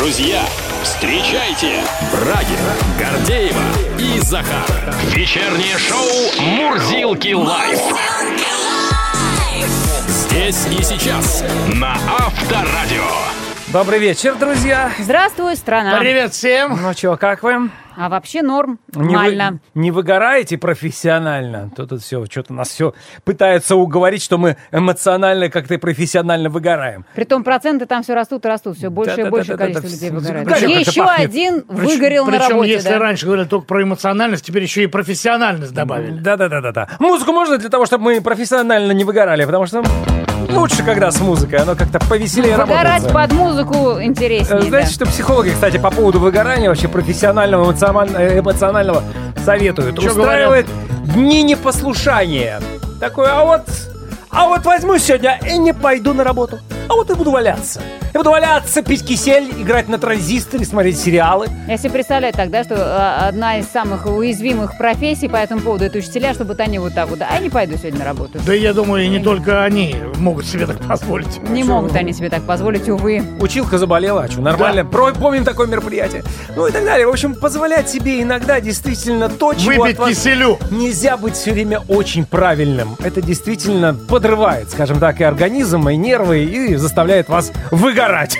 Друзья, встречайте Брагина, Гордеева и Захар. Вечернее шоу «Мурзилки лайф». Здесь и сейчас на Авторадио. Добрый вечер, друзья. Здравствуй, страна. Привет всем! Ну что, как вы? А вообще норм, Не, вы- нормально. не выгораете профессионально? То тут все, что-то нас все пытаются уговорить, что мы эмоционально как-то и профессионально выгораем. Притом проценты там все растут и растут, все больше и Да-да-да-да-да, больше количество всё- людей выгорает. Причем это Еще пахнет? один Причем- выгорел на причем, работе. если да. раньше говорили только про эмоциональность, теперь еще и профессиональность добавили. Да-да-да-да-да. Музыку можно для того, чтобы мы профессионально не выгорали, потому что лучше, когда с музыкой, оно как-то повеселее Выгорать работает. под музыку Э, интереснее. Знаете, да. что психологи, кстати, по поводу выгорания вообще профессионального, э, эмоционального советуют? Чё Устраивают дни непослушания. Такой, а вот, а вот возьму сегодня и не пойду на работу. А вот и буду валяться. Я буду валяться, пить кисель, играть на транзисторе, смотреть сериалы. Я себе представляю тогда, что а, одна из самых уязвимых профессий по этому поводу это учителя, чтобы вот они вот так вот, а я не пойду сегодня на работу. Да я думаю, и не только они могут себе так позволить. Не могут они себе так позволить, увы. Училка заболела, а что, нормально? Про- Помним такое мероприятие. Ну и так далее. В общем, позволять себе иногда действительно то, чего Выпить от вас киселю. Нельзя быть все время очень правильным. Это действительно подрывает, скажем так, и организм, и нервы, и заставляет вас выгорать.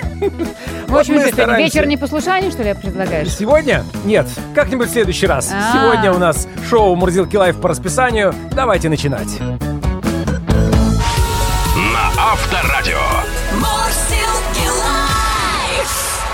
В общем, мы стараемся. вечер непослушания, что ли, предлагаешь? Сегодня? Нет, как-нибудь в следующий раз. А. Сегодня у нас шоу «Мурзилки лайф» по расписанию. Давайте начинать. На Авторадио.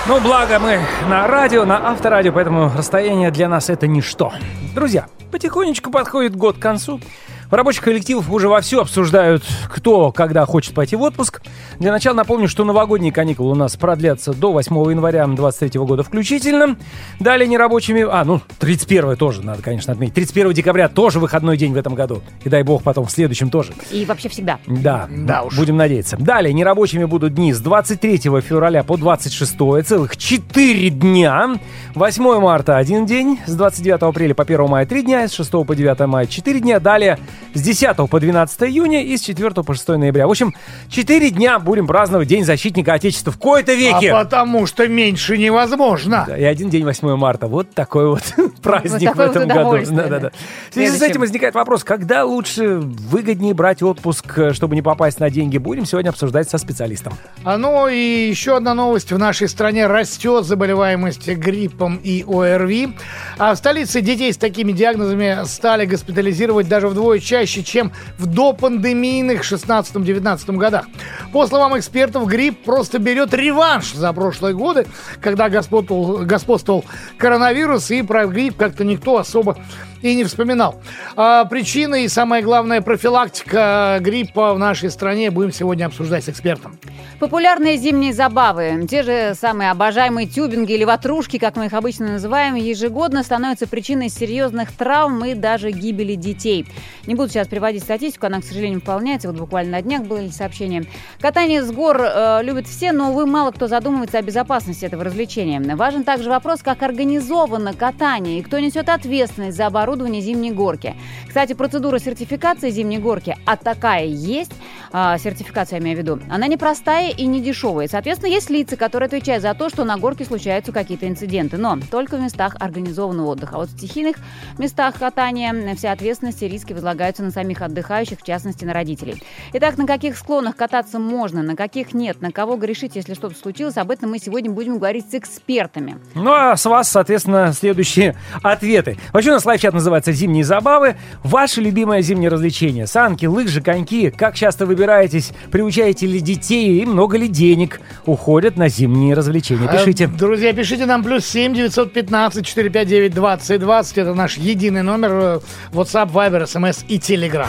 Ну, благо мы на радио, на авторадио, поэтому расстояние для нас это ничто. Друзья, потихонечку подходит год к концу. В рабочих коллективах уже вовсю обсуждают, кто когда хочет пойти в отпуск. Для начала напомню, что новогодние каникулы у нас продлятся до 8 января 2023 года включительно. Далее нерабочими... А, ну, 31 тоже надо, конечно, отметить. 31 декабря тоже выходной день в этом году. И дай бог потом в следующем тоже. И вообще всегда. Да, Да уж. будем надеяться. Далее, нерабочими будут дни с 23 февраля по 26, целых 4 дня. 8 марта один день, с 29 апреля по 1 мая 3 дня, с 6 по 9 мая 4 дня. Далее, с 10 по 12 июня и с 4 по 6 ноября. В общем, 4 дня будем праздновать День защитника Отечества в кои-то А веке. потому что меньше невозможно. Да, и один день 8 марта. Вот такой вот праздник такое в этом вот году. Да, да, да. В связи с этим возникает вопрос, когда лучше выгоднее брать отпуск, э, чтобы не попасть на деньги, будем сегодня обсуждать со специалистом. А ну и еще одна новость. В нашей стране растет заболеваемость гриппом и ОРВИ. А в столице детей с такими диагнозами стали госпитализировать даже вдвое чаще, чем в допандемийных 16-19 годах. По словам экспертов, грипп просто берет реванш за прошлые годы, когда господствовал, господствовал коронавирус, и про грипп как-то никто особо и не вспоминал. А причины и, самое главное, профилактика гриппа в нашей стране будем сегодня обсуждать с экспертом. Популярные зимние забавы, те же самые обожаемые тюбинги или ватрушки, как мы их обычно называем, ежегодно становятся причиной серьезных травм и даже гибели детей. Не буду сейчас приводить статистику, она, к сожалению, выполняется. Вот буквально на днях было сообщение. Катание с гор э, любят все, но, увы, мало кто задумывается о безопасности этого развлечения. Важен также вопрос, как организовано катание и кто несет ответственность за оборудование зимней горки. Кстати, процедура сертификации зимней горки, а такая есть, а, сертификация я имею в виду, она непростая и не дешевая. Соответственно, есть лица, которые отвечают за то, что на горке случаются какие-то инциденты, но только в местах организованного отдыха. А вот в стихийных местах катания вся ответственность и риски возлагаются на самих отдыхающих, в частности, на родителей. Итак, на каких склонах кататься можно, на каких нет, на кого грешить, если что-то случилось, об этом мы сегодня будем говорить с экспертами. Ну а с вас, соответственно, следующие ответы. Вообще у нас лайфчат называется «Зимние забавы». Ваше любимое зимнее развлечение? Санки, лыжи, коньки? Как часто выбираетесь? Приучаете ли детей? И много ли денег уходят на зимние развлечения? Пишите. Э, Друзья, пишите нам плюс 7 915 459 20 20. Это наш единый номер. э, WhatsApp, Viber, SMS и Telegram.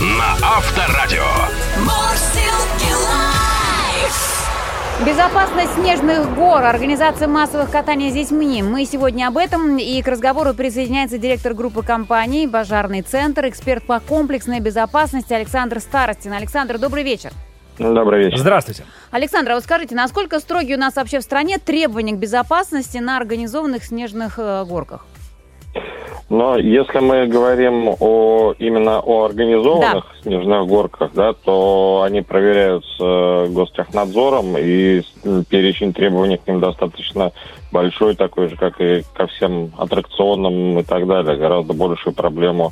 На Авторадио. Безопасность снежных гор, организация массовых катаний с детьми. Мы сегодня об этом. И к разговору присоединяется директор группы компаний «Пожарный центр», эксперт по комплексной безопасности Александр Старостин. Александр, добрый вечер. Добрый вечер. Здравствуйте. Александр, а вот скажите, насколько строгие у нас вообще в стране требования к безопасности на организованных снежных э, горках? Но если мы говорим о именно о организованных да. снежных горках, да, то они проверяются гостехнадзором, и перечень требований к ним достаточно большой, такой же, как и ко всем аттракционам и так далее. Гораздо большую проблему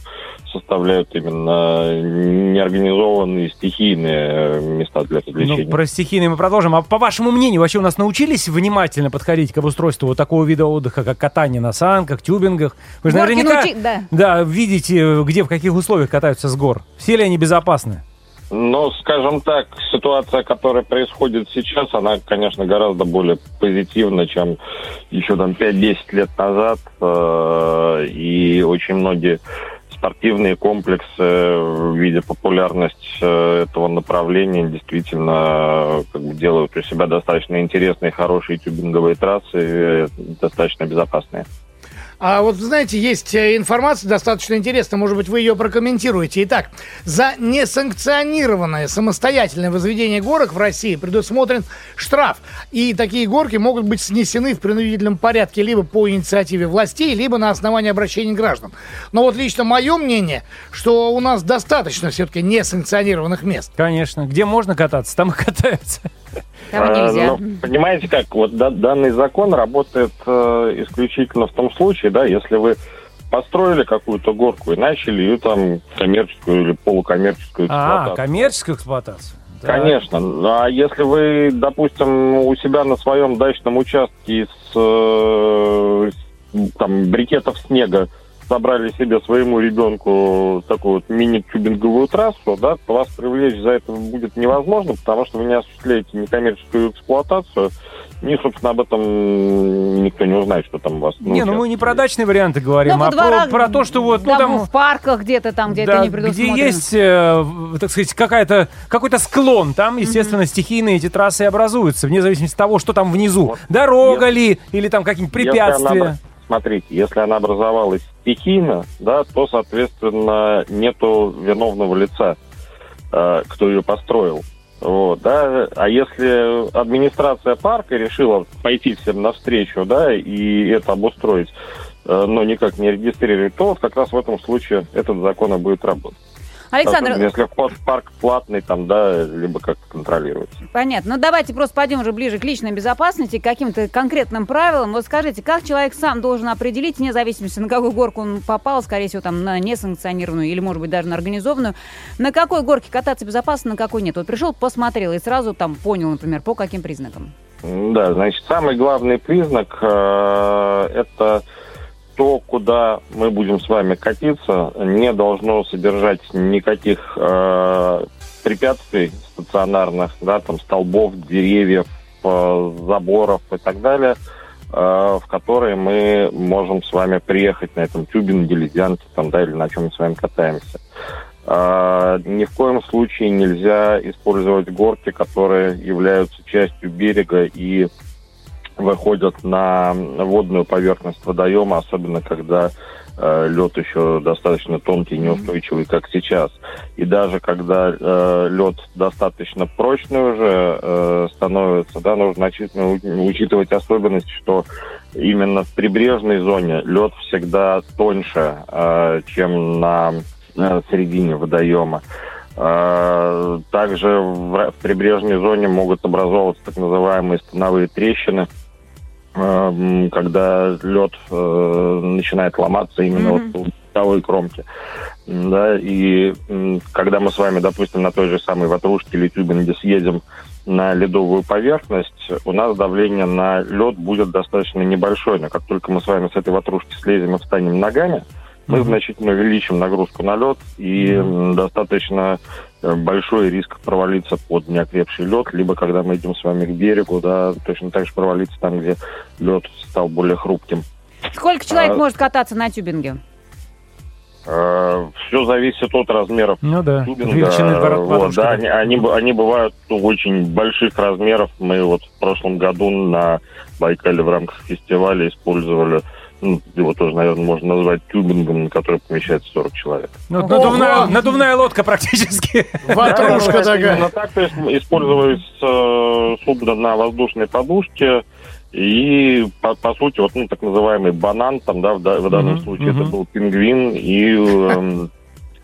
составляют именно неорганизованные стихийные места для развлечения. Ну, про стихийные мы продолжим. А по вашему мнению, вообще у нас научились внимательно подходить к обустройству вот такого вида отдыха, как катание на санках, тюбингах? Вы же Горки наверняка научи... да. Да, видите, где, в каких условиях катаются с гор. Все ли они безопасны? Но, скажем так, ситуация, которая происходит сейчас, она, конечно, гораздо более позитивна, чем еще там 5-10 лет назад. Э, и очень многие спортивные комплексы, в виде популярности э, этого направления, действительно э, как бы, делают у себя достаточно интересные, хорошие тюбинговые трассы, достаточно безопасные. А вот, знаете, есть э, информация достаточно интересная, может быть, вы ее прокомментируете. Итак, за несанкционированное самостоятельное возведение горок в России предусмотрен штраф. И такие горки могут быть снесены в принудительном порядке либо по инициативе властей, либо на основании обращений граждан. Но вот лично мое мнение, что у нас достаточно все-таки несанкционированных мест. Конечно. Где можно кататься, там и катаются. Там а, нельзя. Ну, понимаете как, вот да, данный закон работает э, исключительно в том случае, да, если вы построили какую-то горку и начали ее там коммерческую или полукоммерческую а, эксплуатацию. А, коммерческую эксплуатацию. Да. Конечно. А если вы, допустим, у себя на своем дачном участке из э, там брикетов снега собрали себе своему ребенку такую вот мини-тюбинговую трассу, да, то вас привлечь за это будет невозможно, потому что вы не осуществляете некоммерческую эксплуатацию, ни, собственно, об этом никто не узнает, что там у вас... Ну, не, ну мы не про дачные варианты говорим, ну, а про, про то, что вот... Ну, там, в парках где-то там, где да, это не предусмотрено. Где есть, э, так сказать, какая-то, какой-то склон, там, естественно, mm-hmm. стихийные эти трассы образуются, вне зависимости от того, что там внизу. Вот. Дорога если, ли, или там какие-нибудь препятствия смотрите, если она образовалась стихийно, да, то, соответственно, нету виновного лица, э, кто ее построил. Вот, да, а если администрация парка решила пойти всем навстречу, да, и это обустроить, э, но никак не регистрировать, то вот как раз в этом случае этот закон и будет работать. Александр... Если вход в парк платный, там, да, либо как-то контролируется. Понятно. Ну, давайте просто пойдем уже ближе к личной безопасности, к каким-то конкретным правилам. Вот скажите, как человек сам должен определить, вне зависимости, на какую горку он попал, скорее всего, там, на несанкционированную или, может быть, даже на организованную, на какой горке кататься безопасно, на какой нет? Вот пришел, посмотрел и сразу там понял, например, по каким признакам? Да, значит, самый главный признак э, это то, куда мы будем с вами катиться, не должно содержать никаких э, препятствий стационарных, да, там столбов, деревьев, э, заборов и так далее, э, в которые мы можем с вами приехать на этом тюбинге, ледянке, там, да, или на чем мы с вами катаемся. Э, ни в коем случае нельзя использовать горки, которые являются частью берега и выходят на водную поверхность водоема, особенно когда э, лед еще достаточно тонкий и неустойчивый, как сейчас. И даже когда э, лед достаточно прочный уже э, становится, да, нужно учитывать особенность, что именно в прибрежной зоне лед всегда тоньше, э, чем на э, середине водоема. Э, также в прибрежной зоне могут образовываться так называемые становые трещины – когда лед э, начинает ломаться именно mm-hmm. вот у боковой кромки. Да, и когда мы с вами, допустим, на той же самой ватрушке или тюбинге съедем на ледовую поверхность, у нас давление на лед будет достаточно небольшое. Но как только мы с вами с этой ватрушки слезем и встанем ногами, мы значительно увеличим нагрузку на лед и mm-hmm. достаточно большой риск провалиться под неокрепший лед, либо когда мы идем с вами к берегу, да, точно так же провалиться там, где лед стал более хрупким. Сколько человек а, может кататься на тюбинге? А, все зависит от размеров ну, да. тюбинга. Величины вот, да, они, они, они бывают ну, очень больших размеров. Мы вот в прошлом году на Байкале в рамках фестиваля использовали ну, его тоже, наверное, можно назвать тюбингом, на который помещается 40 человек. Ну, надувная, надувная лодка практически. Ватрушка такая. Именно так, то есть использовались э, судно на воздушной подушке, и, по, по сути, вот, ну, так называемый банан, там, да, в, в данном Мгм, случае мгм. это был пингвин, и эм,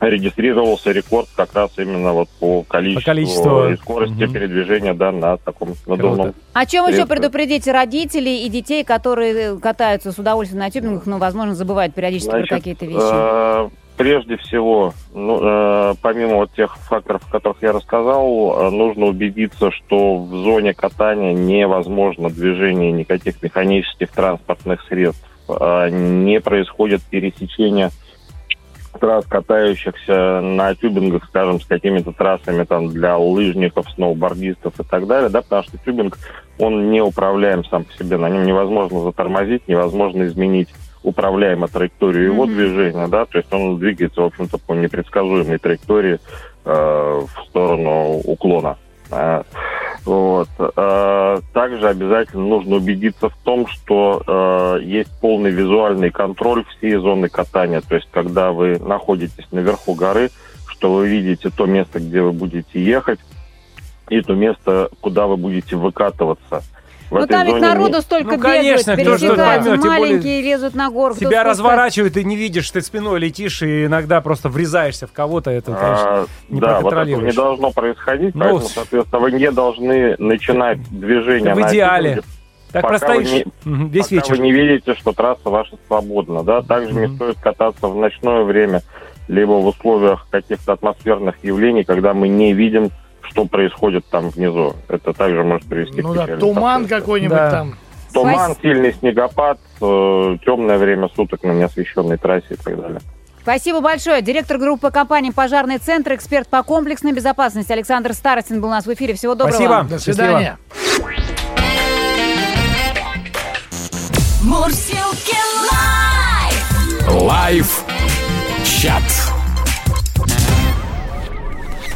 регистрировался рекорд как раз именно вот по количеству, количеству. и скорости Мгм. передвижения, да, на таком надувном. О чем еще предупредить родителей и детей, которые э, катаются с удовольствием на тюбингах, но, возможно, забывают периодически Значит, про какие-то вещи? э, прежде всего, ну, э, помимо вот тех факторов, о которых я рассказал, э, нужно убедиться, что в зоне катания невозможно движение никаких механических транспортных средств, э, не происходит пересечение трасс, катающихся на тюбингах, скажем, с какими-то трассами там для лыжников, сноубордистов и так далее, да, потому что тюбинг, он не управляем сам по себе, на нем невозможно затормозить, невозможно изменить управляемо траекторию его Мгм. движения, да, то есть он двигается, в общем-то, по непредсказуемой траектории э, в сторону уклона. А, вот. Э, Также обязательно нужно убедиться в том, что э, есть полный визуальный контроль всей зоны катания. То есть, когда вы находитесь наверху горы, что вы видите то место, где вы будете ехать, и то место, куда вы будете выкатываться. В Ну там ведь народу не- столько Ну, бегают, конечно, кто пересекают, более маленькие лезут на горку. кто Тебя разворачивают, и не видишь, ты спиной летишь, и иногда просто врезаешься в кого-то. Это, конечно, А, не да, вот этого не должно происходить, Ну, поэтому, соответственно, вы не должны начинать движение в идеале. Так пока простоишь вы не- весь пока вечер. вы не видите, что трасса ваша свободна. Да? Также не Мгм. стоит кататься в ночное время, либо в условиях каких-то атмосферных явлений, когда мы не видим, что происходит там внизу. Это также может привести Ну к да, печальным туман какой-нибудь Да. там. Туман, Спас- сильный снегопад, э, темное время суток на неосвещенной трассе и так далее. Спасибо большое. Директор группы компании «Пожарный центр», эксперт по комплексной безопасности Александр Старостин был у нас в эфире. Всего доброго. Спасибо. До свидания. Мурзилки Live! Live чат.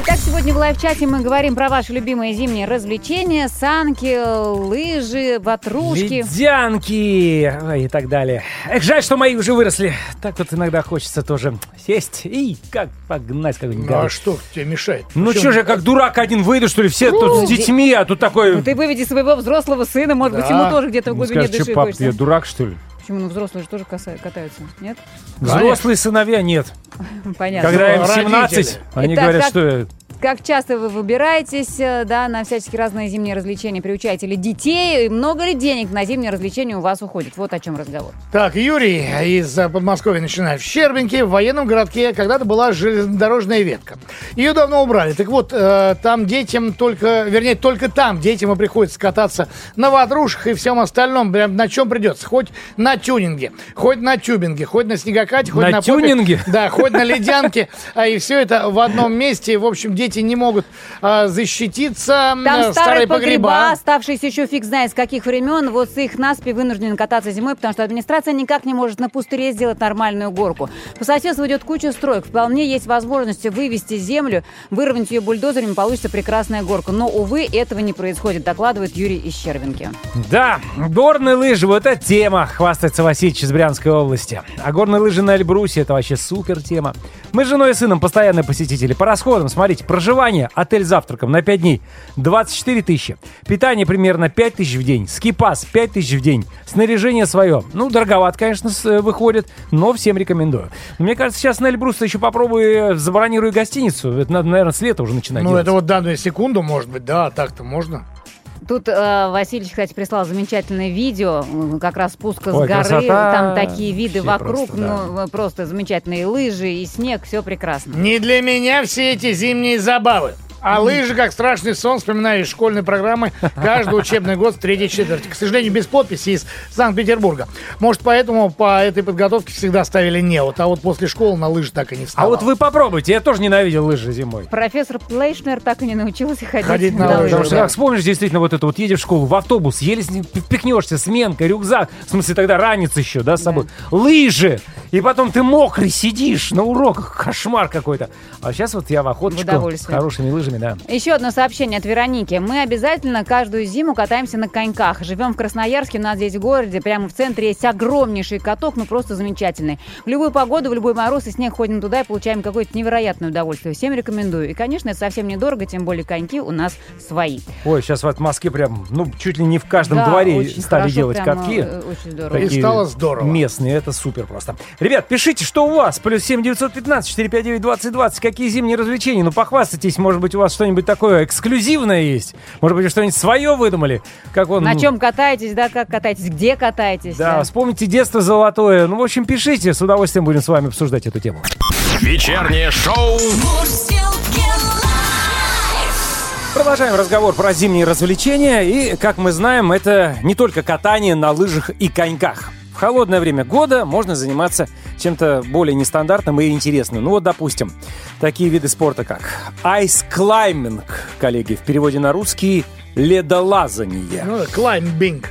Итак, сегодня в live чате мы говорим про ваши любимые зимние развлечения. Санки, лыжи, ватрушки. Ледянки ой, и так далее. Эх, жаль, что мои уже выросли. Так вот иногда хочется тоже сесть и как погнать какой-нибудь Ну а что тебе мешает? Ну что же, я как дурак один выйду, что ли? Все тут с детьми, а тут такой... Ну, ты выведи своего взрослого сына, может быть, ему тоже где-то в Ну, глубине скажешь, души что, пап, хочется. я дурак, что ли? Почему? Ну, взрослые же тоже каса- катаются, нет? Взрослые сыновья нет. Понятно. Когда им Ну, 17, родители. они Итак, говорят, как- что... Как часто вы выбираетесь, э, да, на всяческие разные зимние развлечения, приучаете ли детей, и много ли денег на зимние развлечения у вас уходит? Вот о чем разговор. Так, Юрий из э, Подмосковья начинает. В Щербинке, в военном городке, когда-то была железнодорожная ветка. Ее давно убрали. Так вот, э, там детям только, вернее, только там детям и приходится кататься на ватрушках и всем остальном, прям на чем придется. Хоть на тюнинге, хоть на тюбинге, хоть на снегокате, хоть На на, попе. тюнинге? Да, хоть на ледянке. А, И все это в одном месте. В общем, дети не могут а, защититься. Там э, старые погреба, оставшиеся еще фиг знает с каких времен, вот с их наспи вынуждены кататься зимой, потому что администрация никак не может на пустыре сделать нормальную горку. По соседству идет куча строек. Вполне есть возможность вывести землю, выровнять ее бульдозерами, получится прекрасная горка. Но, увы, этого не происходит, докладывает Юрий из Щербинки. Да, горные лыжи, вот это тема, хвастается Васильевич из Брянской области. А горные лыжи на Эльбрусе, это вообще супер тема. Мы с женой и сыном постоянные посетители. По расходам, смотрите, проживание, отель с завтраком на 5 дней 24 тысячи. Питание примерно 5 тысяч в день. Скипас 5 тысяч в день. Снаряжение свое. Ну, дороговато, конечно, э, выходит, но всем рекомендую. Мне кажется, сейчас на Эльбрус еще попробую, э, забронирую гостиницу. Это надо, наверное, с лета уже начинать Ну, делать. это вот данную секунду, может быть, да, а так-то можно. Тут э, Василий, кстати, прислал замечательное видео, как раз спуска с Ой, горы. красота. Там такие виды Вообще вокруг, просто, да. ну, просто замечательные лыжи и снег, все прекрасно. Не для меня все эти зимние забавы. А лыжи, как страшный сон, вспоминаю из школьной программы каждый учебный год в третьей четверти. К сожалению, без подписи из Санкт-Петербурга. Может, поэтому по этой подготовке всегда ставили неот, а вот после школы на лыжи так и не А вставал. вот вы попробуйте, я тоже ненавидел лыжи зимой. Профессор Плейшнер так и не научился ходить, Ходить на на лыжах, Потому что, да. как вспомнишь, действительно, вот это вот едешь в школу, в автобус, еле с ним впихнешься, сменка, рюкзак, в смысле тогда ранец еще, да, с собой, лыжи, и потом ты мокрый сидишь на уроках, кошмар какой-то. А сейчас вот я в охоточку удовольствие. с хорошими лыжами лыжами, да. Еще одно сообщение от Вероники. Мы обязательно каждую зиму катаемся на коньках. Живем в Красноярске, у нас здесь в городе, прямо в центре есть огромнейший каток, ну просто замечательный. В любую погоду, в любой мороз и снег ходим туда и получаем какое-то невероятное удовольствие. Всем рекомендую. И, конечно, это совсем недорого, тем более коньки у нас свои. Ой, сейчас вот в Москве прям, ну, чуть ли не в каждом Да, дворе очень стали хорошо, делать прямо, катки. Очень здорово. И стало здорово. Местные, это супер просто. Ребят, пишите, что у вас. Плюс 7 915 459 2020. Какие зимние развлечения? Ну, похвастайтесь, может быть, у вас что-нибудь такое эксклюзивное есть. Может быть, вы что-нибудь свое выдумали. Как он... На чем катаетесь, да, как катаетесь, где катаетесь. Да, вспомните детство золотое. Ну, в общем, пишите, с удовольствием будем с вами обсуждать эту тему. Вечернее шоу. Продолжаем разговор про зимние развлечения. И, как мы знаем, это не только катание на лыжах и коньках. В холодное время года можно заниматься чем-то более нестандартным и интересным. Ну вот, допустим, такие виды спорта, как ice climbing, коллеги, в переводе на русский ледолазание. Ну, клаймбинг.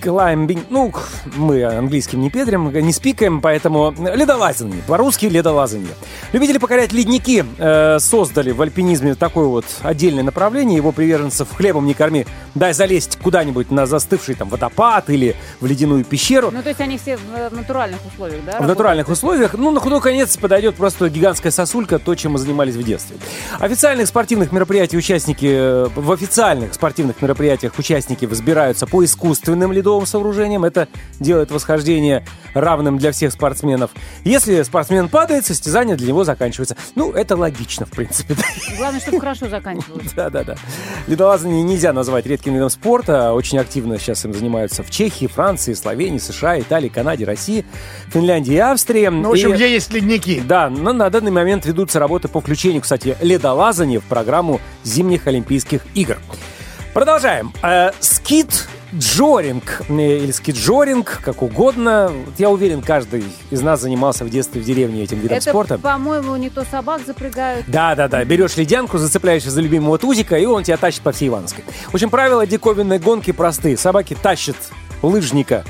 Клаймбинг, ну, мы английским не педрим, не спикаем, поэтому ледолазание, по-русски ледолазание. Любители покорять ледники э, создали в альпинизме такое вот отдельное направление, его приверженцев хлебом не корми, дай залезть куда-нибудь на застывший там водопад или в ледяную пещеру. Ну, то есть они все в э, натуральных условиях, да? В натуральных условиях, ну, на худой конец подойдет просто гигантская сосулька, то, чем мы занимались в детстве. Официальных спортивных мероприятий участники, э, в официальных спортивных мероприятиях участники взбираются по искусственным ледовым сооружениям. Это делает восхождение равным для всех спортсменов. Если спортсмен падает, состязание для него заканчивается. Ну, это логично, в принципе. Главное, чтобы хорошо заканчивалось. Да-да-да. Ледолазание нельзя назвать редким видом спорта. Очень активно сейчас им занимаются в Чехии, Франции, Словении, США, Италии, Канаде, России, Финляндии и Австрии. Ну, в общем, И- где есть ледники. да, но на данный момент ведутся работы по включению, кстати, ледолазания в программу зимних Олимпийских игр. Продолжаем. Э, скит джоринг э, или скиджоринг, как угодно. Я уверен, каждый из нас занимался в детстве в деревне этим видом Это, спорта. по-моему, не то собак запрягают. Да, да, да. Берешь ледянку, зацепляешься за любимого тузика, и он тебя тащит по всей Ивановской. В общем, правила диковинной гонки простые. Собаки тащат лыжника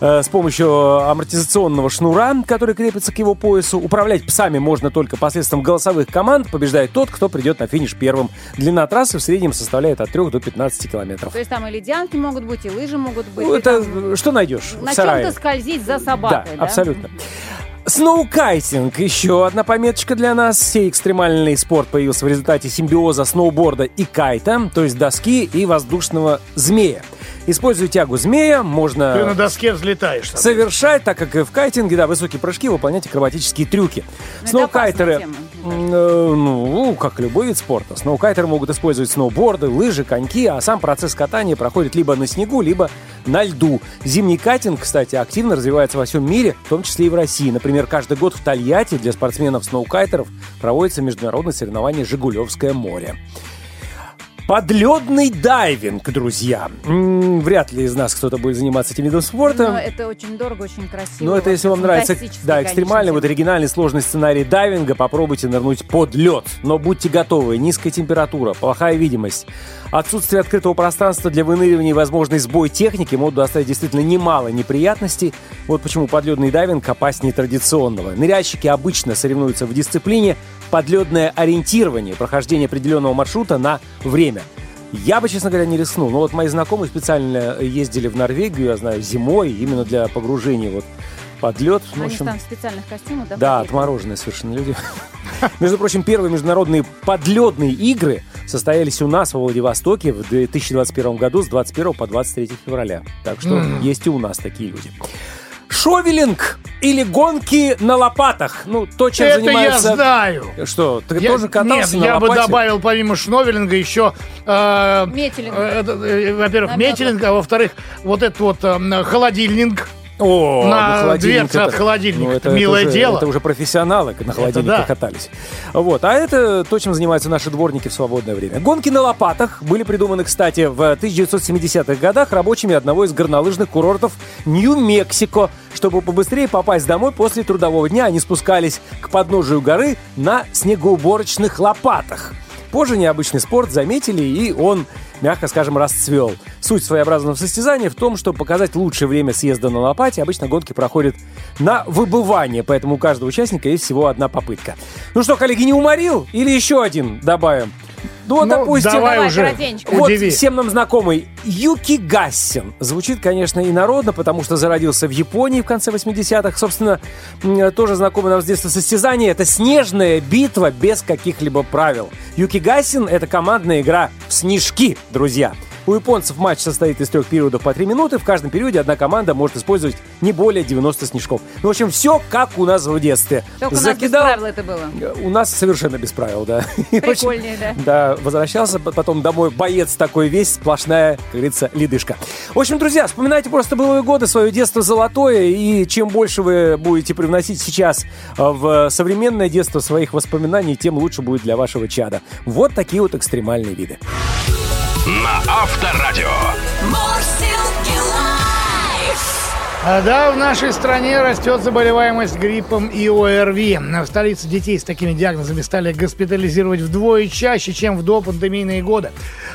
с помощью амортизационного шнура, который крепится к его поясу. Управлять псами можно только посредством голосовых команд. Побеждает тот, кто придет на финиш первым. Длина трассы в среднем составляет от 3 до 15 километров. То есть там и ледянки могут быть, и лыжи могут быть. Ну, это там что найдешь на чем-то скользить за собакой, да? абсолютно. Сноукайтинг. Еще одна пометочка для нас. Сей экстремальный спорт появился в результате симбиоза сноуборда и кайта, то есть доски и воздушного змея. Используя тягу змея, Ты на можно доске взлетаешь. там. совершать, так как и в кайтинге, да, высокие прыжки, выполнять акробатические трюки. Ну, это Сноукайтеры, э, ну, как любой вид спорта, сноукайтеры могут использовать сноуборды, лыжи, коньки, а сам процесс катания проходит либо на снегу, либо на льду. Зимний кайтинг, кстати, активно развивается во всем мире, в том числе и в России. Например, каждый год в Тольятти для спортсменов-сноукайтеров проводится международное соревнование «Жигулевское море». Подледный дайвинг, друзья. М, Вряд ли из нас кто-то будет заниматься этим видом спорта. Но это очень дорого, очень красиво. Ну, это если вам нравится, да, экстремальный, вот оригинальный сложный сценарий дайвинга, попробуйте нырнуть под лед. Но будьте готовы, низкая температура, плохая видимость, отсутствие открытого пространства для выныривания и возможный сбой техники могут доставить действительно немало неприятностей. Вот почему подледный дайвинг опаснее традиционного. Ныряльщики обычно соревнуются в дисциплине подледное ориентирование, прохождение определенного маршрута на время. Я бы, честно говоря, не рискнул. Но вот мои знакомые специально ездили в Норвегию, я знаю, зимой, именно для погружения вот под лед. В Они же общем, там в специальных костюмах, да? да, отмороженные совершенно люди. Между прочим, первые международные подледные игры состоялись у нас во Владивостоке в 2021 году с 21 по 23 февраля. Так что есть и у нас такие люди. Шовелинг или гонки на лопатах. Ну, то, чем Это занимаются... я знаю. Что, ты Я- тоже катался Нет, на я бы лопате? добавил помимо шновелинга еще, э, Метелинг. э, это, э, во-первых, На метелинг, а во-вторых, вот этот вот э, холодильник. О, На холодильник дверце от холодильника. это, Милое уже, дело. Это уже профессионалы на холодильнике да. катались. Вот. А это то, чем занимаются наши дворники в свободное время. Гонки на лопатах были придуманы, кстати, в 1970-х годах рабочими одного из горнолыжных курортов Нью-Мексико. Чтобы побыстрее попасть домой после трудового дня, они спускались к подножию горы на снегоуборочных лопатах. Позже необычный спорт заметили, и он, мягко скажем, расцвел. Суть своеобразного состязания в том, что показать лучшее время съезда на лопате. Обычно гонки проходят на выбывание, поэтому у каждого участника есть всего одна попытка. Ну что, коллеги, не уморил? Или еще один добавим? Ну, вот, Ну, допустим, давай Давай, уже. Вот удиви. всем нам знакомый Юки Гассин. Звучит, конечно, и народно, потому что зародился в Японии в конце 80-х. Собственно, тоже знакомый нам с детства состязание. Это снежная битва без каких-либо правил. Юки Гассин — это командная игра в снежки, друзья. У японцев матч состоит из трех периодов по три минуты. В каждом периоде одна команда может использовать не более 90 снежков. Ну, в общем, все как у нас в детстве. Только у нас без правил это было. У нас совершенно без правил, да. Прикольнее, да. да, возвращался потом домой боец такой весь, сплошная, как говорится, ледышка. В общем, друзья, вспоминайте просто былые годы, свое детство золотое, и чем больше вы будете привносить сейчас э, в современное детство своих воспоминаний, тем лучше будет для вашего чада. Вот такие вот экстремальные виды. На Авторадио. А, Да, в нашей стране растет заболеваемость гриппом и ОРВИ. В столице детей с такими диагнозами стали госпитализировать вдвое чаще, чем в допандемийные годы.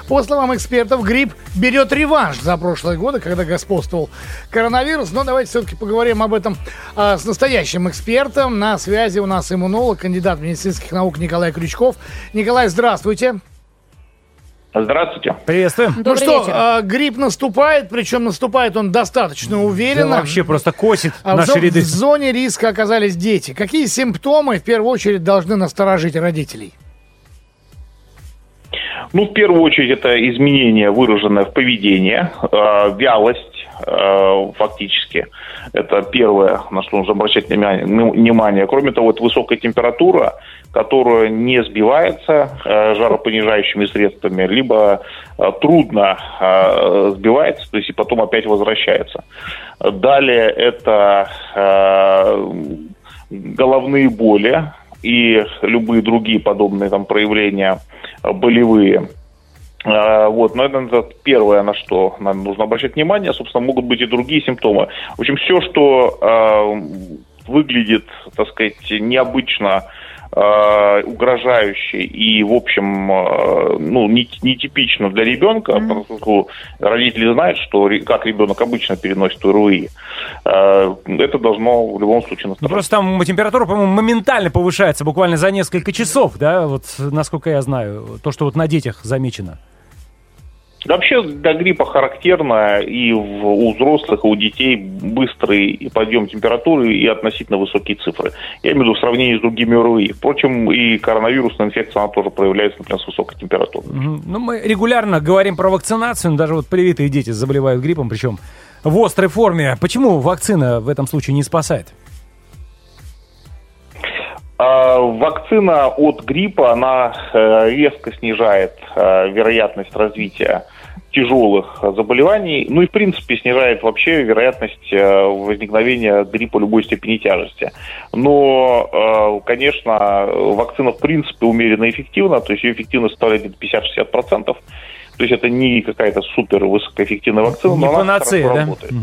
По словам экспертов, грипп берет реванш за прошлые годы, когда господствовал коронавирус. Но давайте все-таки поговорим об этом а, с настоящим экспертом. На связи у нас иммунолог, кандидат медицинских наук Николай Крючков. Николай, здравствуйте. Здравствуйте. Приветствуем. Добрый ну что, вечер. а, грипп наступает, причем наступает он достаточно Да уверенно. вообще просто косит А в, наши зо- ряды. в зоне риска оказались дети. Какие симптомы в первую очередь должны насторожить родителей? Ну, в первую очередь, это изменение, выраженное в поведении, э, вялость фактически. Это первое, на что нужно обращать внимание. ну, внимание. Кроме того, это высокая температура, которая не сбивается э, жаропонижающими средствами, либо э, трудно э, сбивается, то есть и потом опять возвращается. Далее это э, головные боли и любые другие подобные там проявления э, болевые. Э, Вот, но это, это первое, на что нам нужно обращать внимание. Собственно, могут быть и другие симптомы. В общем, все, что э, выглядит, так сказать, необычно э, угрожающе и, в общем, э, ну, не- нетипично для ребенка, поскольку родители знают, что как ребенок обычно переносит ОРВИ, э, это должно в любом случае Ну, насторожить. просто там температура, по-моему, моментально повышается буквально за несколько часов, да, вот насколько я знаю, то, что вот на детях замечено. Вообще для гриппа характерно и в- у взрослых, и у детей быстрый подъем температуры и относительно высокие цифры. Я имею в виду в сравнении с другими ОРВИ. Впрочем, и коронавирусная инфекция, она тоже проявляется, например, с высокой температурой. Ну, мы регулярно говорим про вакцинацию, но даже вот привитые дети заболевают гриппом, причем в острой форме. Почему вакцина в этом случае не спасает? А, Вакцина от гриппа, она э, резко снижает э, вероятность развития тяжелых заболеваний, ну и в принципе снижает вообще вероятность э, возникновения гриппа любой степени тяжести. Но, конечно, вакцина в принципе умеренно эффективна, то есть ее эффективность составляет где-то 50-60%. То есть это не какая-то супер высокоэффективная вакцина, не но она панацея, хорошо да? работает.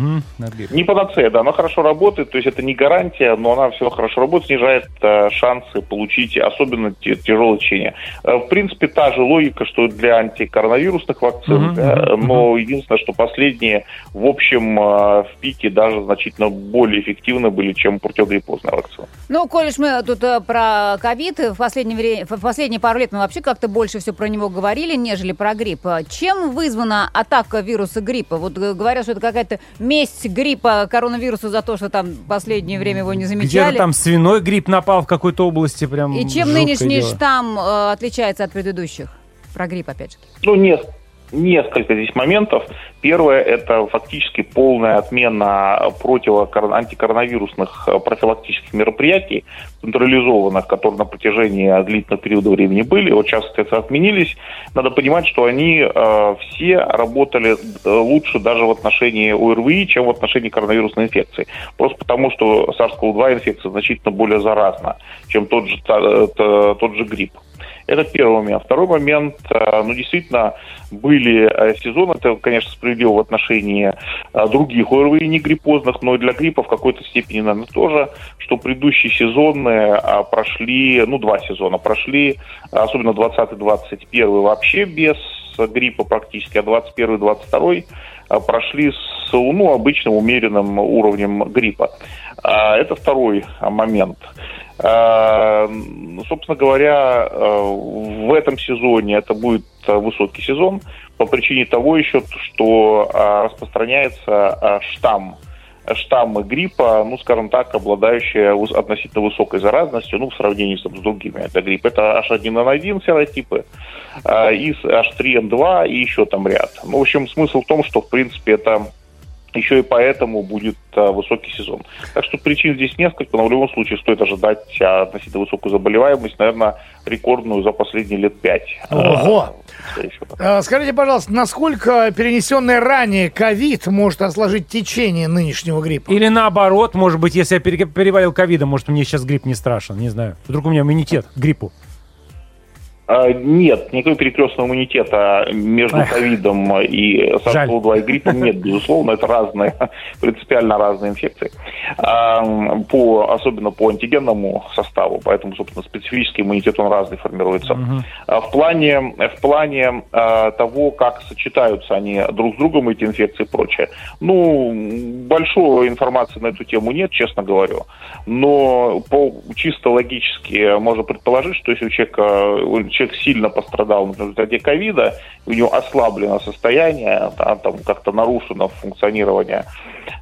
Гриппа. Не панацея, да, она хорошо работает, то есть это не гарантия, но она все хорошо работает, снижает э, шансы получить особенно тяжелое лечение. Э, в принципе, та же логика, что для антикоронавирусных вакцин, Мгм, да, мгм, но единственное, что последние, в общем, э, в пике даже значительно более эффективны были, чем противогриппозная вакцина. Ну, коль мы тут э, про ковид, в последнее время, в последние пару лет мы вообще как-то больше все про него говорили, нежели про грипп. Чем вызвана атака вируса гриппа? Вот э, говорят, что это какая-то месть гриппа коронавирусу за то, что там последнее время его не Где-то замечали. там свиной грипп напал в какой-то области, прям И чем нынешний дело. штамм э, отличается от предыдущих? Про грипп, опять же. Ну, не, несколько здесь моментов. Первое – это фактически полная отмена противокорон- антикоронавирусных э, профилактических мероприятий, централизованных, которые на протяжении длительного периода времени были. Вот сейчас, соответственно, отменились. Надо понимать, что они э, все работали э, лучше даже в отношении ОРВИ, чем в отношении коронавирусной инфекции. Просто потому, что SARS-CoV-2 инфекция значительно более заразна, чем тот же, э, тот же грипп. Это первый момент. Второй момент, э, ну, действительно, были э, сезоны, это, конечно, справедливо в отношении э, других ОРВИ не гриппозных, но и для гриппа в какой-то степени, наверное, тоже, что предыдущие сезоны прошли, ну, два сезона прошли, особенно 20-21 вообще без гриппа практически, а 21-22 прошли с ну, обычным умеренным уровнем гриппа. А, Это второй момент. А, ну, Собственно говоря, э, в этом сезоне это будет э, высокий сезон по причине того еще, что а, распространяется штамм штаммы гриппа, ну, скажем так, обладающие относительно высокой заразностью, ну, в сравнении с, с другими. Это грипп. Это H1N1 серотипы, и с H3N2, и еще там ряд. Ну, в общем, смысл в том, что, в принципе, это еще и поэтому будет а, высокий сезон. Так что причин здесь несколько, но в любом случае стоит ожидать а, относительно высокую заболеваемость, наверное, рекордную за последние лет пять. Ого! А, так. А, Скажите, пожалуйста, насколько перенесенный ранее ковид может осложнить течение нынешнего гриппа? Или наоборот, может быть, если я пере- переболел ковидом, может, мне сейчас грипп не страшен, не знаю. Вдруг у меня иммунитет к гриппу. А, Нет, никакого перекрестного иммунитета между ковидом и SARS-CoV-2 и гриппом нет, безусловно, это разные, принципиально разные инфекции, А, по, особенно по антигенному составу, поэтому, собственно, специфический иммунитет, он разный формируется. А В плане, в плане того, как сочетаются они друг с другом, эти инфекции и прочее, ну, большой информации на эту тему нет, честно говорю, но по, чисто логически можно предположить, что если у человека, человек сильно пострадал в результате ковида, у него ослаблено состояние, да, там как-то нарушено функционирование,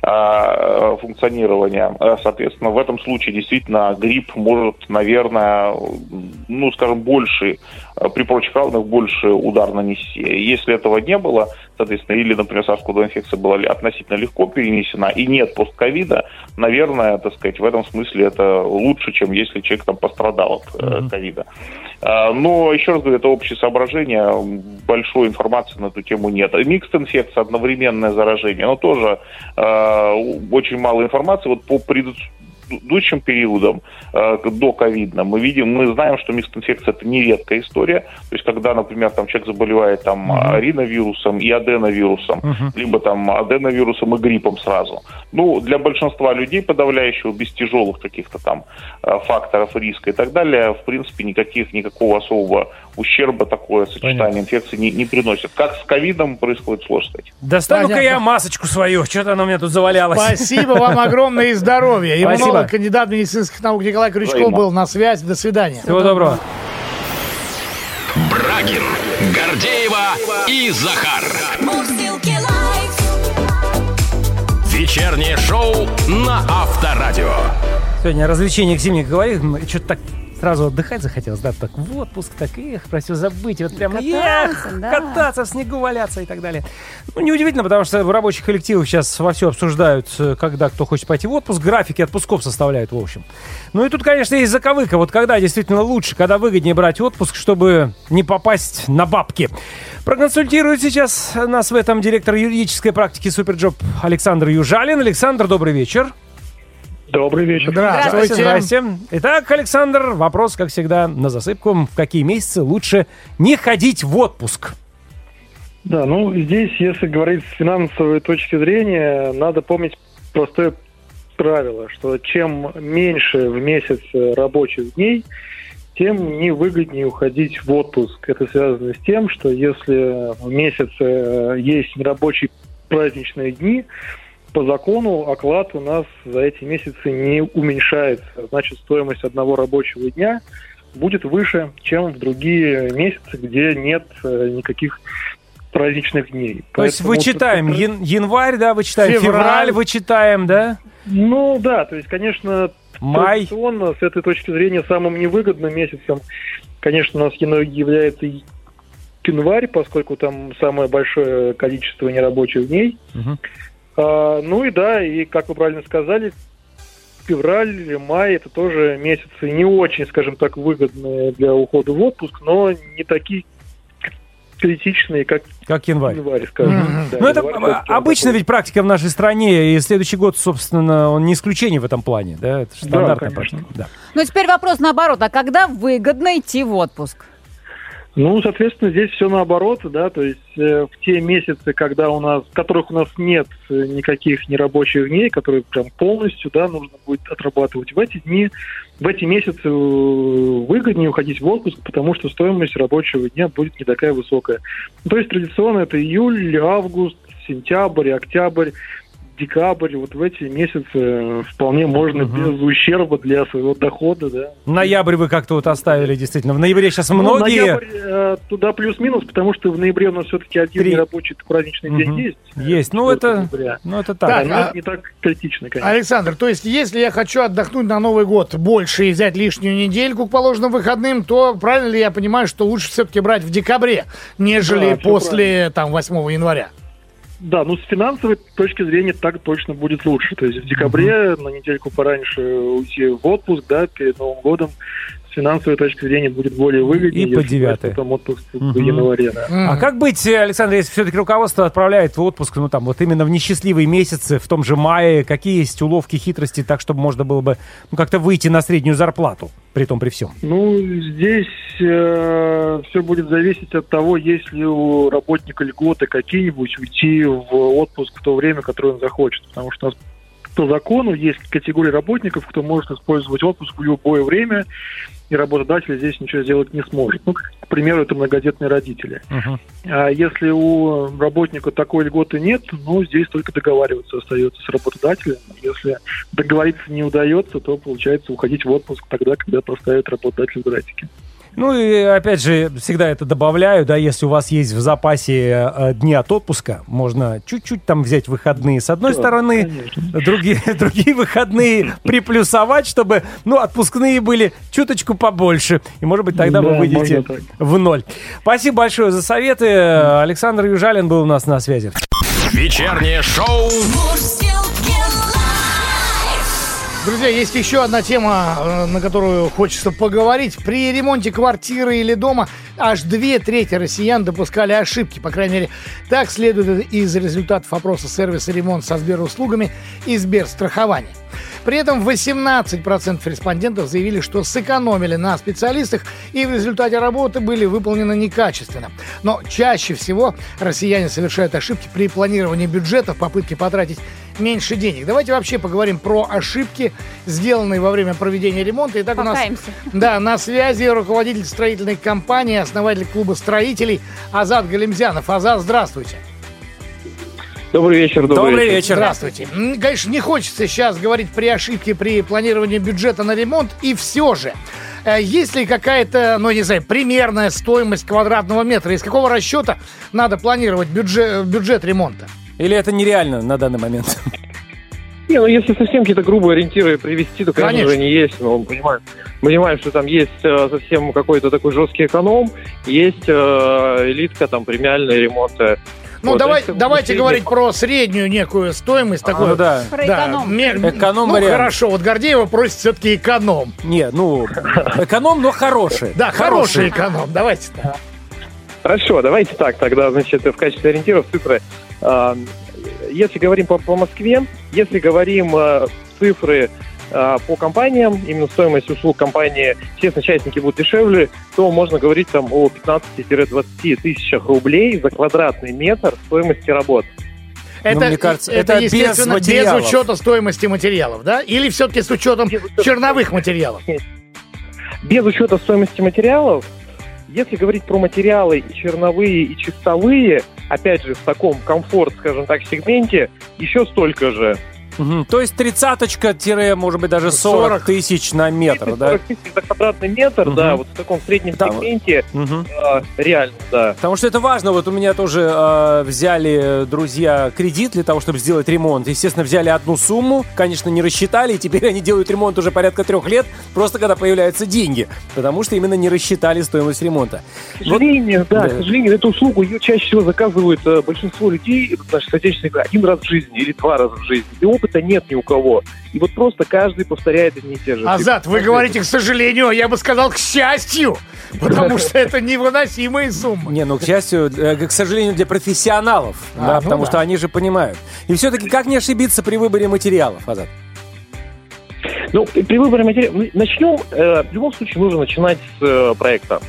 а, функционирование, а, соответственно, в этом случае действительно грипп может, наверное, ну, скажем, больше, а, при прочих равных больше удар нанести. Если этого не было, соответственно, или, например, SARS-CoV-2 инфекция была относительно легко перенесена и нет постковида, наверное, так сказать, в этом смысле это лучше, чем если человек там пострадал от э, ковида. А, Но, еще раз говорю, это общее соображение, большой информации на эту тему нет. Микст инфекция, одновременное заражение, но тоже э, очень мало информации. Вот по предыдущим периодам э, до ковидным мы видим, мы знаем, что микст инфекция это нередкая история. То есть, когда, например, там человек заболевает там э, риновирусом и аденовирусом, либо там аденовирусом и гриппом сразу. Ну, для большинства людей подавляющего, без тяжелых каких-то там э, факторов риска и так далее, в принципе, никаких, никакого особого ущерба такое сочетание Понятно. инфекций не, не приносит. Как с ковидом происходит сложно сказать. Достану-ка я масочку свою, что-то она у меня тут завалялась. Спасибо вам огромное и здоровья. Спасибо. Иммунолог, кандидат медицинских наук Николай Крючков Взаимно. был на связи. До свидания. Всего доброго. Брагин, Гордеева и Захар. Вечернее шоу на Авторадио. Сегодня о развлечениях зимних говорим. Что-то так сразу отдыхать захотелось, да, так в отпуск, так эх, про все забыть, вот прям Кататься, эх, да. кататься, в снегу валяться и так далее. Ну, неудивительно, потому что в рабочих коллективах сейчас вовсю обсуждают, э, когда кто хочет пойти в отпуск, графики отпусков составляют, в общем. Ну и тут, конечно, есть заковыка, вот когда действительно лучше, когда выгоднее брать отпуск, чтобы не попасть на бабки. Проконсультирует сейчас нас в этом директор юридической практики SuperJob Александр Южалин. Александр, добрый вечер. Добрый вечер. Здравствуйте. Здрасте. Итак, Александр, вопрос, как всегда, на засыпку. В какие месяцы лучше не ходить в отпуск? Да, ну здесь, если говорить с финансовой точки зрения, надо помнить простое правило, что чем меньше в месяц э, рабочих дней, тем невыгоднее уходить в отпуск. Это связано с тем, что если в месяц э, есть нерабочие праздничные дни, по закону оклад у нас за эти месяцы не уменьшается. Значит, стоимость одного рабочего дня будет выше, чем в другие месяцы, где нет э, никаких праздничных дней. То есть Поэтому вычитаем вот- ян- январь, да, вычитаем Февраль. февраль, вычитаем, да, Ну да, то есть, конечно, май. традиционно с этой точки зрения самым невыгодным месяцем, конечно, у нас является январь, поскольку там самое большое количество нерабочих дней. Мгм. А, ну и да, и как вы правильно сказали, февраль, май это тоже месяцы не очень, скажем так, выгодные для ухода в отпуск, но не такие критичные, как Как январь. январь, скажем. Мгм. Да, Ну, это январь а, обычно такой. ведь практика в нашей стране, и следующий год, собственно, он не исключение в этом плане, да, это же Да, стандартная конечно. практика. Да. Ну, теперь вопрос наоборот. А когда выгодно идти в отпуск? Ну, соответственно, здесь все наоборот, да, то есть э, в те месяцы, когда у нас, которых у нас нет э, никаких нерабочих дней, которые прям полностью, да, нужно будет отрабатывать, в эти дни, в эти месяцы э, выгоднее уходить в отпуск, потому что стоимость рабочего дня будет не такая высокая. То есть традиционно это июль, август, сентябрь, октябрь, декабрь, вот в эти месяцы вполне можно Мгм. без ущерба для своего дохода, да. Ноябрь вы как-то вот оставили, действительно. В ноябре сейчас Ну, многие... ноябрь, э, туда плюс-минус, потому что в ноябре у нас все-таки один Три. нерабочий праздничный Мгм. день есть. Есть. Ну, 4 это, ноября. ну, это Так, так. Да, но а- это не так критично, конечно. Александр, то есть если я хочу отдохнуть на Новый год больше и взять лишнюю недельку к положенным выходным, то правильно ли я понимаю, что лучше все-таки брать в декабре, нежели Да, после там 8 января? Да, ну с финансовой точки зрения так точно будет лучше. То есть в декабре на недельку пораньше уйти в отпуск, да, перед Новым годом. С финансовой точки зрения будет более выгоднее. И по девятое. Потом отпуск в Мгм. январе, да. А как быть, э, Александр, если все-таки руководство отправляет в отпуск, ну там вот именно в несчастливые месяцы, в том же мае, какие есть уловки, хитрости, так, чтобы можно было бы ну, как-то выйти на среднюю зарплату, при том при всем? Ну, здесь все будет зависеть от того, есть ли у работника льготы какие-нибудь уйти в отпуск в то время, которое он захочет. Потому что у нас по закону есть категория работников, кто может использовать отпуск в любое время, и работодатель здесь ничего сделать не сможет. Ну, к примеру, это многодетные родители. Мгм. А если у работника такой льготы нет, ну, здесь только договариваться остается с работодателем. Если договориться не удается, то получается уходить в отпуск тогда, когда поставит работодатель в графике. Ну и опять же, всегда это добавляю, да, если у вас есть в запасе э, дни от отпуска, можно чуть-чуть там взять выходные с одной Да, стороны, конечно. другие, другие выходные приплюсовать, чтобы, ну, отпускные были чуточку побольше. И, может быть, тогда вы Да, выйдете можно так. в ноль. Спасибо большое за советы. Александр Южалин был у нас на связи. Вечернее шоу. Друзья, есть еще одна тема, э, на которую хочется поговорить. При ремонте квартиры или дома аж две трети россиян допускали ошибки. По крайней мере, так следует из результатов опроса сервиса «Ремонт» со Сберуслугами и Сберстрахования. При этом 18% респондентов заявили, что сэкономили на специалистах и в результате работы были выполнены некачественно. Но чаще всего россияне совершают ошибки при планировании бюджета в попытке потратить меньше денег. Давайте вообще поговорим про ошибки, сделанные во время проведения ремонта. Итак, у нас Покаемся. да, на связи руководитель строительной компании, основатель клуба строителей Азат Галимзянов. Азат, здравствуйте. Добрый вечер, добрый, Добрый вечер. вечер. Здравствуйте. Конечно, не хочется сейчас говорить при ошибке при планировании бюджета на ремонт, и все же. э, Есть ли какая-то, ну, не знаю, примерная стоимость квадратного метра? Из какого расчета надо планировать бюджет, бюджет ремонта? Или это нереально на данный момент? Не, ну если совсем какие-то грубые ориентиры привести, то, конечно, Конечно. же, не есть. Но мы понимаем, понимаем, что там есть э, совсем какой-то такой жесткий эконом, есть э, элитка, там, премиальные ремонты. Ну, Вот, давай, давайте средний- говорить про среднюю некую стоимость. такую. Ну да. Про Да, эконом. ме- Эконом ну, вариант. хорошо, вот Гордеева просит все-таки эконом. Не, ну, эконом, но хороший. Да, хороший эконом, давайте так. Хорошо, давайте так, тогда, значит, в качестве ориентиров цифры. Если говорим по, по Москве, если говорим э, цифры э, по компаниям, именно стоимость услуг компании, естественно, частники будут дешевле, то можно говорить там о 15-20 тысячах рублей за квадратный метр стоимости работ. Это, мне кажется, это без естественно, без, материалов. учета стоимости материалов, да? Или все-таки с учетом Без учета черновых материалов? без учета стоимости материалов, если говорить про материалы и черновые, и чистовые, опять же, в таком комфорт, скажем так, сегменте, еще столько же. Мгм. То есть тридцаточка, тире, может быть, даже 40 40 тысяч на метр, да? 40 тысяч за квадратный метр, Мгм. да, вот в таком среднем Там- сегменте, Мгм. э, реально, да. Потому что это важно. Вот у меня тоже э, взяли друзья кредит для того, чтобы сделать ремонт. Естественно, взяли одну сумму, конечно, не рассчитали, и теперь они делают ремонт уже порядка трех лет, просто когда появляются деньги, потому что именно не рассчитали стоимость ремонта. К сожалению, да, да. к сожалению, эту услугу ее чаще всего заказывают э, большинство людей, наших соотечественников, один раз в жизни или два раза в жизни. И опыта нет ни у кого. И вот просто каждый повторяет одни и те же. Азат, вы говорите, к сожалению, я бы сказал, к счастью, потому что это невыносимые суммы. Не, ну, к счастью, э, к сожалению, для профессионалов, А, да, ну потому да. что они же понимают. И все-таки как не ошибиться при выборе материалов, Азат? Ну, при выборе материала... Начнем, э, в любом случае, нужно начинать с э, проекта.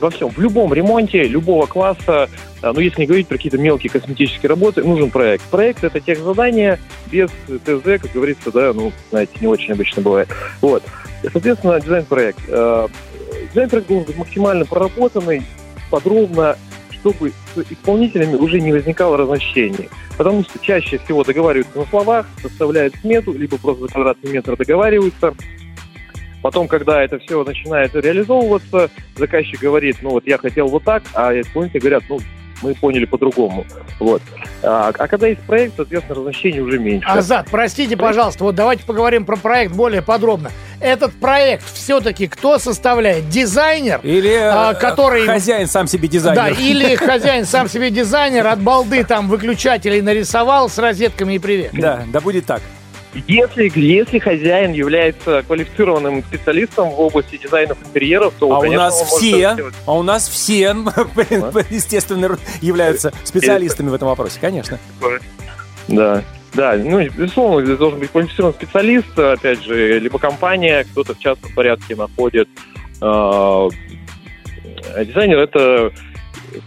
Во всем, в любом ремонте, любого класса, э, ну, если не говорить про какие-то мелкие косметические работы, нужен проект. Проект — это тех задания без ТЗ, как говорится, да, ну, знаете, не очень обычно бывает. Вот. Соответственно, дизайн-проект. Э, Дизайн-проект должен быть максимально проработанный, подробно, чтобы с исполнителями уже не возникало разночтений. Потому что чаще всего договариваются на словах, составляют смету, либо просто за квадратный метр договариваются. Потом, когда это все начинает реализовываться, заказчик говорит, ну вот я хотел вот так, а исполнители говорят, ну мы поняли по-другому. Вот. А, а когда есть проект, соответственно, разночтений уже меньше. Азат, простите, пожалуйста, вот давайте поговорим про проект более подробно. Этот проект все-таки кто составляет? Дизайнер? Или А, э, который- хозяин сам себе Да, дизайнер. или хозяин сам себе дизайнер от балды там выключателей нарисовал с розетками и привет. Да, да будет так. Если, если хозяин является квалифицированным специалистом в области дизайнов интерьеров, то, А у конечно, нас он может все, а у нас все, естественно, являются специалистами в этом вопросе, конечно. Да. Да, ну, безусловно, здесь должен быть квалифицированный специалист, опять же, либо компания, кто-то в частном порядке находит. А, Дизайнер – это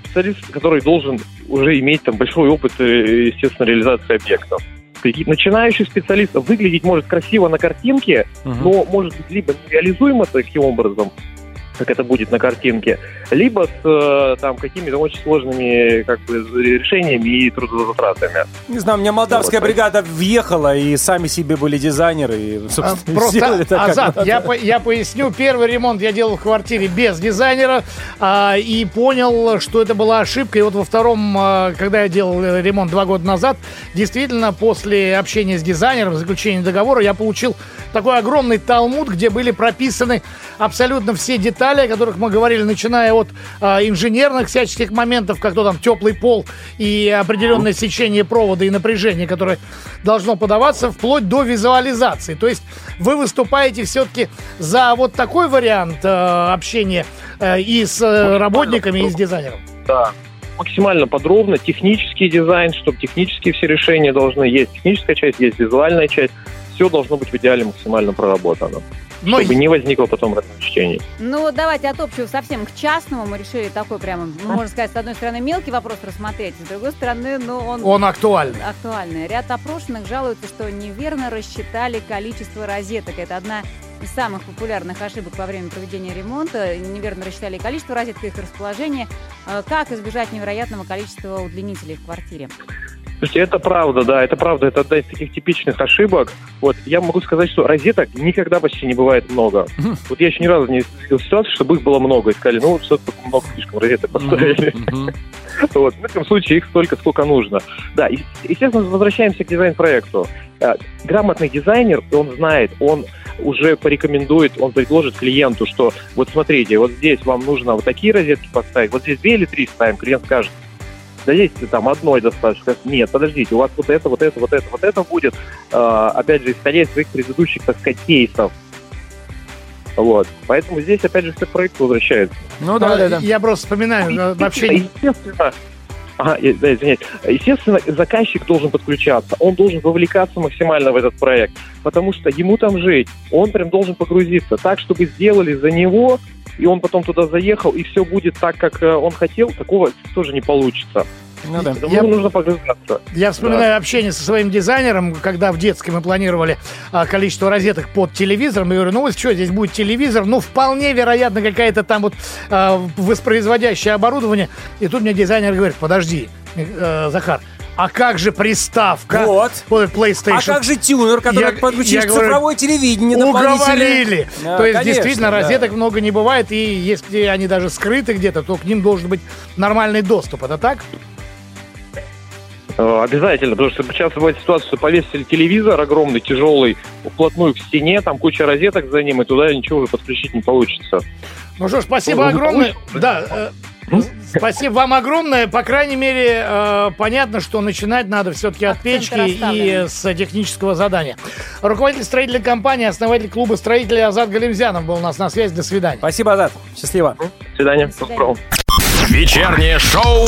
специалист, который должен уже иметь там большой опыт, э, естественно, реализации объектов. Какие- Начинающий специалист выглядеть может красиво на картинке, Мгм. но может быть либо нереализуемо таким образом, как это будет на картинке, либо с э, там какими-то очень сложными как бы решениями и трудозатратами. Не знаю, у меня молдавская Вот. бригада въехала, и сами себе были дизайнеры, и, А, Просто, сделали так, Азат, я, по- я поясню, первый ремонт я делал в квартире без дизайнера а, и понял, что это была ошибка. И вот во втором, а, когда я делал э, ремонт два года назад, действительно, после общения с дизайнером, заключения договора, я получил такой огромный талмуд, где были прописаны абсолютно все детали, о которых мы говорили, начиная от а, инженерных всяческих моментов, как то там теплый пол и определенное сечение провода и напряжение, которое должно подаваться, вплоть до визуализации. То есть вы выступаете все-таки за вот такой вариант э, общения э, и с э, работниками, и с дизайнером. Да. Максимально подробно, технический дизайн, чтобы технические все решения должны есть. Техническая часть, есть визуальная часть. Все должно быть в идеале максимально проработано. Но чтобы не возникло потом разночтений. Ну, вот давайте от общего совсем к частному. Мы решили такой прямо, ну, можно сказать, с одной стороны, мелкий вопрос рассмотреть, с другой стороны, ну, он... он актуальный. актуальный. Ряд опрошенных жалуются, что неверно рассчитали количество розеток. Это одна из самых популярных ошибок во время проведения ремонта. Неверно рассчитали количество розеток, их расположение. Э, Как избежать невероятного количества удлинителей в квартире? Слушайте, это правда, да, это правда. Это одна из таких типичных ошибок. Вот я могу сказать, что розеток никогда почти не бывает много. Вот я еще ни разу не видел ситуацию, чтобы их было много. И сказали, ну что-то много слишком розеток поставили. Мгм. Вот, в этом случае их столько, сколько нужно. Да, и, естественно, возвращаемся к дизайн-проекту. Э, Грамотный дизайнер, он знает, он уже порекомендует, он предложит клиенту, что вот смотрите, вот здесь вам нужно вот такие розетки поставить, вот здесь две или три ставим, клиент скажет, да здесь там одной достаточно. Нет, подождите, у вас вот это, вот это, вот это, вот это будет. Э, опять же, исходя из своих предыдущих, так сказать, кейсов. Вот. Поэтому здесь, опять же, все к проекту возвращается. Ну да, да, да. Я просто вспоминаю э, вообще... Естественно, Ага, да, извиняюсь. Естественно, заказчик должен подключаться, он должен вовлекаться максимально в этот проект, потому что ему там жить, он прям должен погрузиться так, чтобы сделали за него, и он потом туда заехал, и все будет так, как э, он хотел, такого тоже не получится. Ну да. Потому Я- нужно погрузиться. Я вспоминаю общение со своим дизайнером, когда в детской мы планировали а, количество розеток под телевизором. Я говорю, ну вот что, здесь будет телевизор, ну вполне вероятно какая-то там вот а, воспроизводящее оборудование. И тут мне дизайнер говорит, подожди, э, Захар, а как же приставка? Вот. Вот PlayStation. А как же тюнер, который Я- подключишь я говорю, цифровое телевидение? Уговорили. Да, то есть, конечно, действительно, да. розеток много не бывает, и если они даже скрыты где-то, то к ним должен быть нормальный доступ. Это так? Э, Обязательно, потому что сейчас бывает ситуация, что повесили телевизор огромный, тяжелый, вплотную к стене, там куча розеток за ним, и туда ничего уже подключить не получится. Ну что ж, спасибо Ну, огромное. получится. Да, э, спасибо вам огромное. По крайней мере, э, понятно, что начинать надо все-таки от печки и с технического задания. Руководитель строительной компании, основатель клуба строителей Азат Галимзянов был у нас на связи. До свидания. Спасибо, Азат. Счастливо. До свидания. До свидания. Вечернее шоу